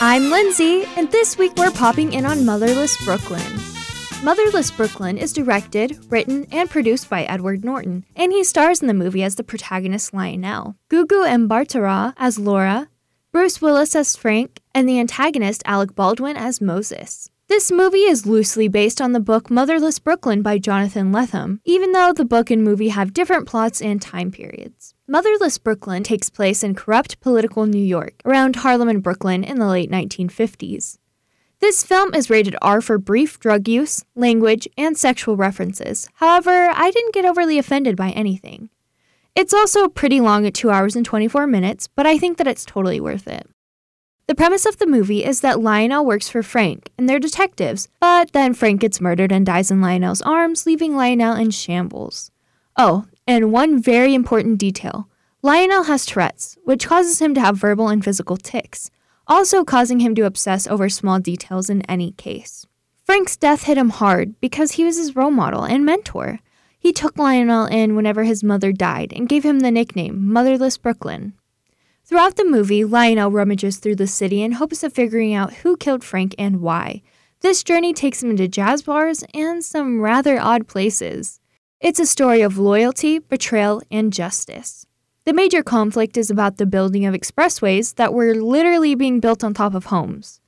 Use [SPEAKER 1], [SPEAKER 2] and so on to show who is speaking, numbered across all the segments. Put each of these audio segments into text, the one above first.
[SPEAKER 1] I'm Lindsay, and this week we're popping in on Motherless Brooklyn. Motherless Brooklyn is directed, written, and produced by Edward Norton, and he stars in the movie as the protagonist Lionel, Gugu Mbatha-Raw as Laura, Bruce Willis as Frank, and the antagonist Alec Baldwin as Moses. This movie is loosely based on the book Motherless Brooklyn by Jonathan Lethem, even though the book and movie have different plots and time periods. Motherless Brooklyn takes place in corrupt political New York, around Harlem and Brooklyn in the late 1950s. This film is rated R for brief drug use, language, and sexual references. However, I didn't get overly offended by anything. It's also pretty long at 2 hours and 24 minutes, but I think that it's totally worth it. The premise of the movie is that Lionel works for Frank, and they're detectives, but then Frank gets murdered and dies in Lionel's arms, leaving Lionel in shambles. Oh, and one very important detail Lionel has Tourette's, which causes him to have verbal and physical tics, also causing him to obsess over small details in any case. Frank's death hit him hard because he was his role model and mentor. He took Lionel in whenever his mother died and gave him the nickname Motherless Brooklyn. Throughout the movie, Lionel rummages through the city in hopes of figuring out who killed Frank and why. This journey takes him into jazz bars and some rather odd places. It's a story of loyalty, betrayal, and justice. The major conflict is about the building of expressways that were literally being built on top of homes.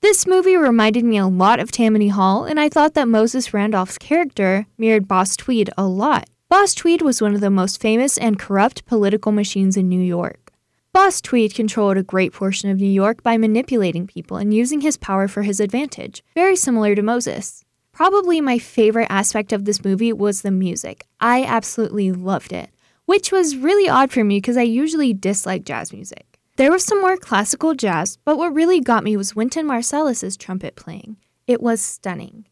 [SPEAKER 1] This movie reminded me a lot of Tammany Hall, and I thought that Moses Randolph's character mirrored Boss Tweed a lot. Boss Tweed was one of the most famous and corrupt political machines in New York. Boss Tweed controlled a great portion of New York by manipulating people and using his power for his advantage, very similar to Moses. Probably my favorite aspect of this movie was the music. I absolutely loved it, which was really odd for me because I usually dislike jazz music. There was some more classical jazz, but what really got me was Wynton Marsalis's trumpet playing. It was stunning.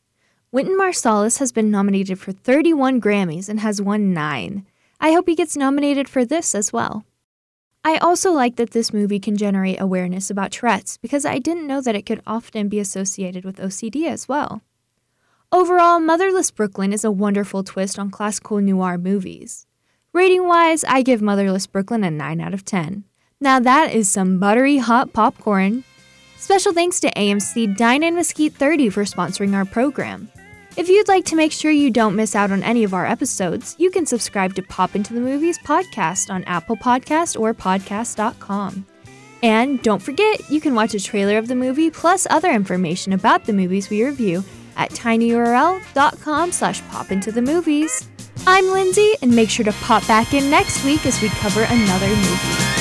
[SPEAKER 1] Wynton Marsalis has been nominated for 31 Grammys and has won 9. I hope he gets nominated for this as well. I also like that this movie can generate awareness about Tourette's because I didn't know that it could often be associated with OCD as well. Overall, Motherless Brooklyn is a wonderful twist on classical noir movies. Rating wise, I give Motherless Brooklyn a 9 out of 10. Now that is some buttery hot popcorn. Special thanks to AMC Dine and Mesquite 30 for sponsoring our program. If you'd like to make sure you don't miss out on any of our episodes, you can subscribe to Pop Into the Movies podcast on Apple Podcast or podcast.com. And don't forget, you can watch a trailer of the movie plus other information about the movies we review at tinyurl.com slash popintothemovies. I'm Lindsay, and make sure to pop back in next week as we cover another movie.